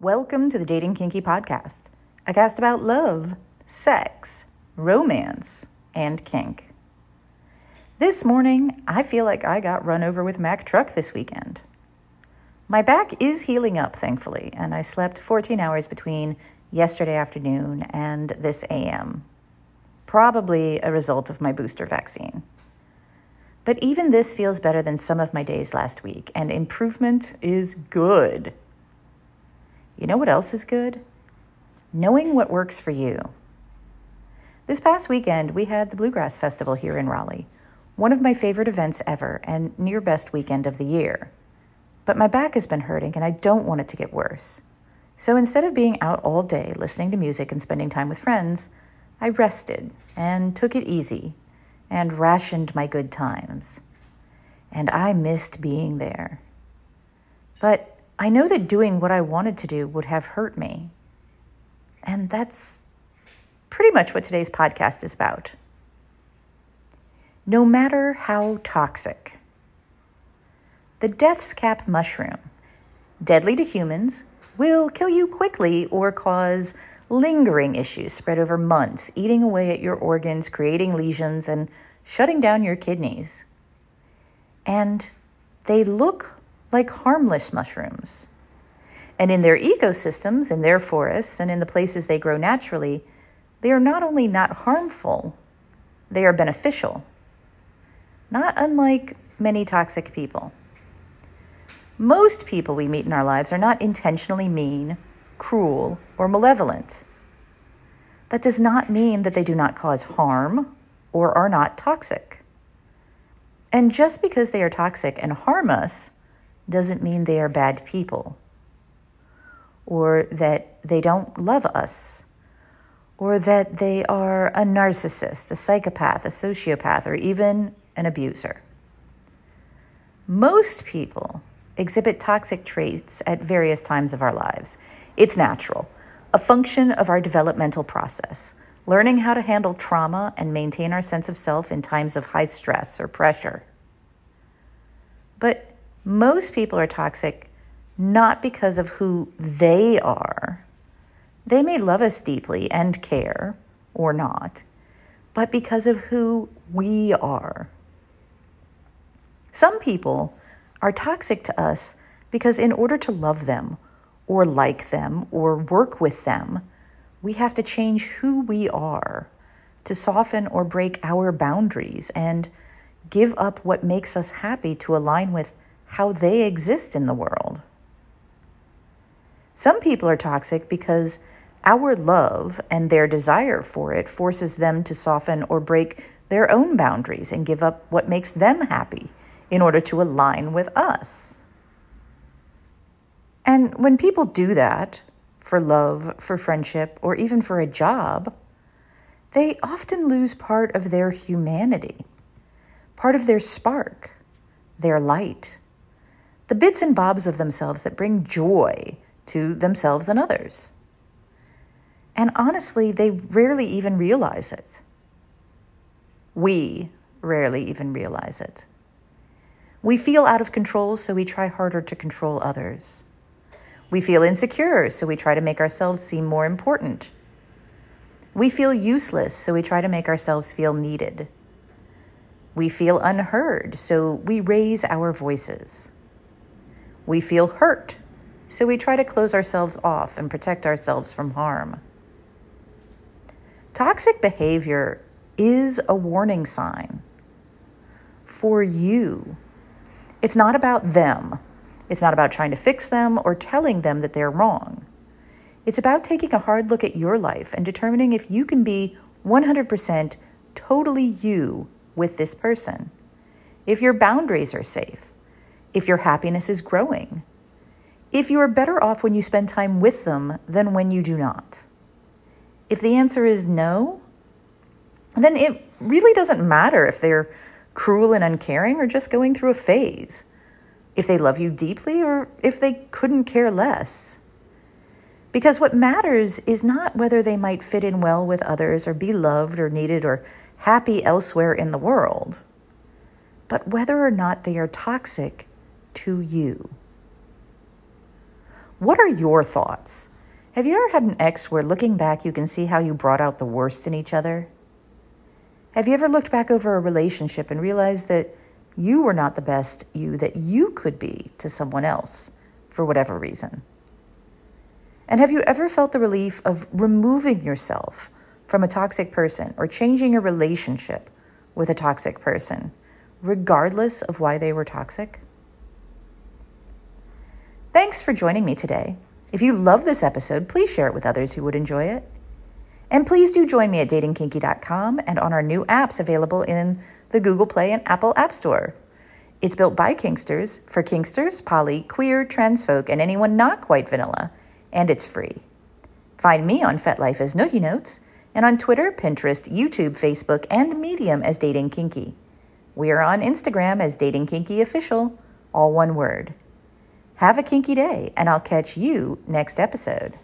Welcome to the Dating Kinky Podcast, a cast about love, sex, romance, and kink. This morning, I feel like I got run over with Mack truck this weekend. My back is healing up, thankfully, and I slept 14 hours between yesterday afternoon and this AM. Probably a result of my booster vaccine. But even this feels better than some of my days last week, and improvement is good. You know what else is good? Knowing what works for you. This past weekend, we had the Bluegrass Festival here in Raleigh, one of my favorite events ever and near best weekend of the year. But my back has been hurting and I don't want it to get worse. So instead of being out all day listening to music and spending time with friends, I rested and took it easy and rationed my good times. And I missed being there. But I know that doing what I wanted to do would have hurt me. And that's pretty much what today's podcast is about. No matter how toxic, the death's cap mushroom, deadly to humans, will kill you quickly or cause lingering issues spread over months, eating away at your organs, creating lesions, and shutting down your kidneys. And they look like harmless mushrooms. And in their ecosystems, in their forests, and in the places they grow naturally, they are not only not harmful, they are beneficial. Not unlike many toxic people. Most people we meet in our lives are not intentionally mean, cruel, or malevolent. That does not mean that they do not cause harm or are not toxic. And just because they are toxic and harm us doesn't mean they are bad people or that they don't love us or that they are a narcissist, a psychopath, a sociopath, or even an abuser. Most people exhibit toxic traits at various times of our lives. It's natural, a function of our developmental process, learning how to handle trauma and maintain our sense of self in times of high stress or pressure. But most people are toxic not because of who they are. They may love us deeply and care, or not, but because of who we are. Some people are toxic to us because, in order to love them, or like them, or work with them, we have to change who we are to soften or break our boundaries and give up what makes us happy to align with how they exist in the world. Some people are toxic because our love and their desire for it forces them to soften or break their own boundaries and give up what makes them happy in order to align with us. And when people do that for love, for friendship, or even for a job, they often lose part of their humanity, part of their spark, their light, the bits and bobs of themselves that bring joy to themselves and others. And honestly, they rarely even realize it. We rarely even realize it. We feel out of control, so we try harder to control others. We feel insecure, so we try to make ourselves seem more important. We feel useless, so we try to make ourselves feel needed. We feel unheard, so we raise our voices. We feel hurt, so we try to close ourselves off and protect ourselves from harm. Toxic behavior is a warning sign for you. It's not about them. It's not about trying to fix them or telling them that they're wrong. It's about taking a hard look at your life and determining if you can be 100% totally you with this person. If your boundaries are safe, if your happiness is growing, if you are better off when you spend time with them than when you do not. If the answer is no, then it really doesn't matter if they're cruel and uncaring or just going through a phase, if they love you deeply or if they couldn't care less. Because what matters is not whether they might fit in well with others or be loved or needed or happy elsewhere in the world, but whether or not they are toxic to you. What are your thoughts? Have you ever had an ex where looking back you can see how you brought out the worst in each other? Have you ever looked back over a relationship and realized that you were not the best you that you could be to someone else for whatever reason? And have you ever felt the relief of removing yourself from a toxic person or changing your relationship with a toxic person, regardless of why they were toxic? Thanks for joining me today. If you love this episode, please share it with others who would enjoy it. And please do join me at datingkinky.com and on our new apps available in the Google Play and Apple App Store. It's built by Kinksters for Kinksters, poly, queer, trans folk, and anyone not quite vanilla, and it's free. Find me on FetLife as Noogie Notes and on Twitter, Pinterest, YouTube, Facebook, and Medium as Dating Kinky. We are on Instagram as Dating Kinky Official, all one word. Have a kinky day, and I'll catch you next episode.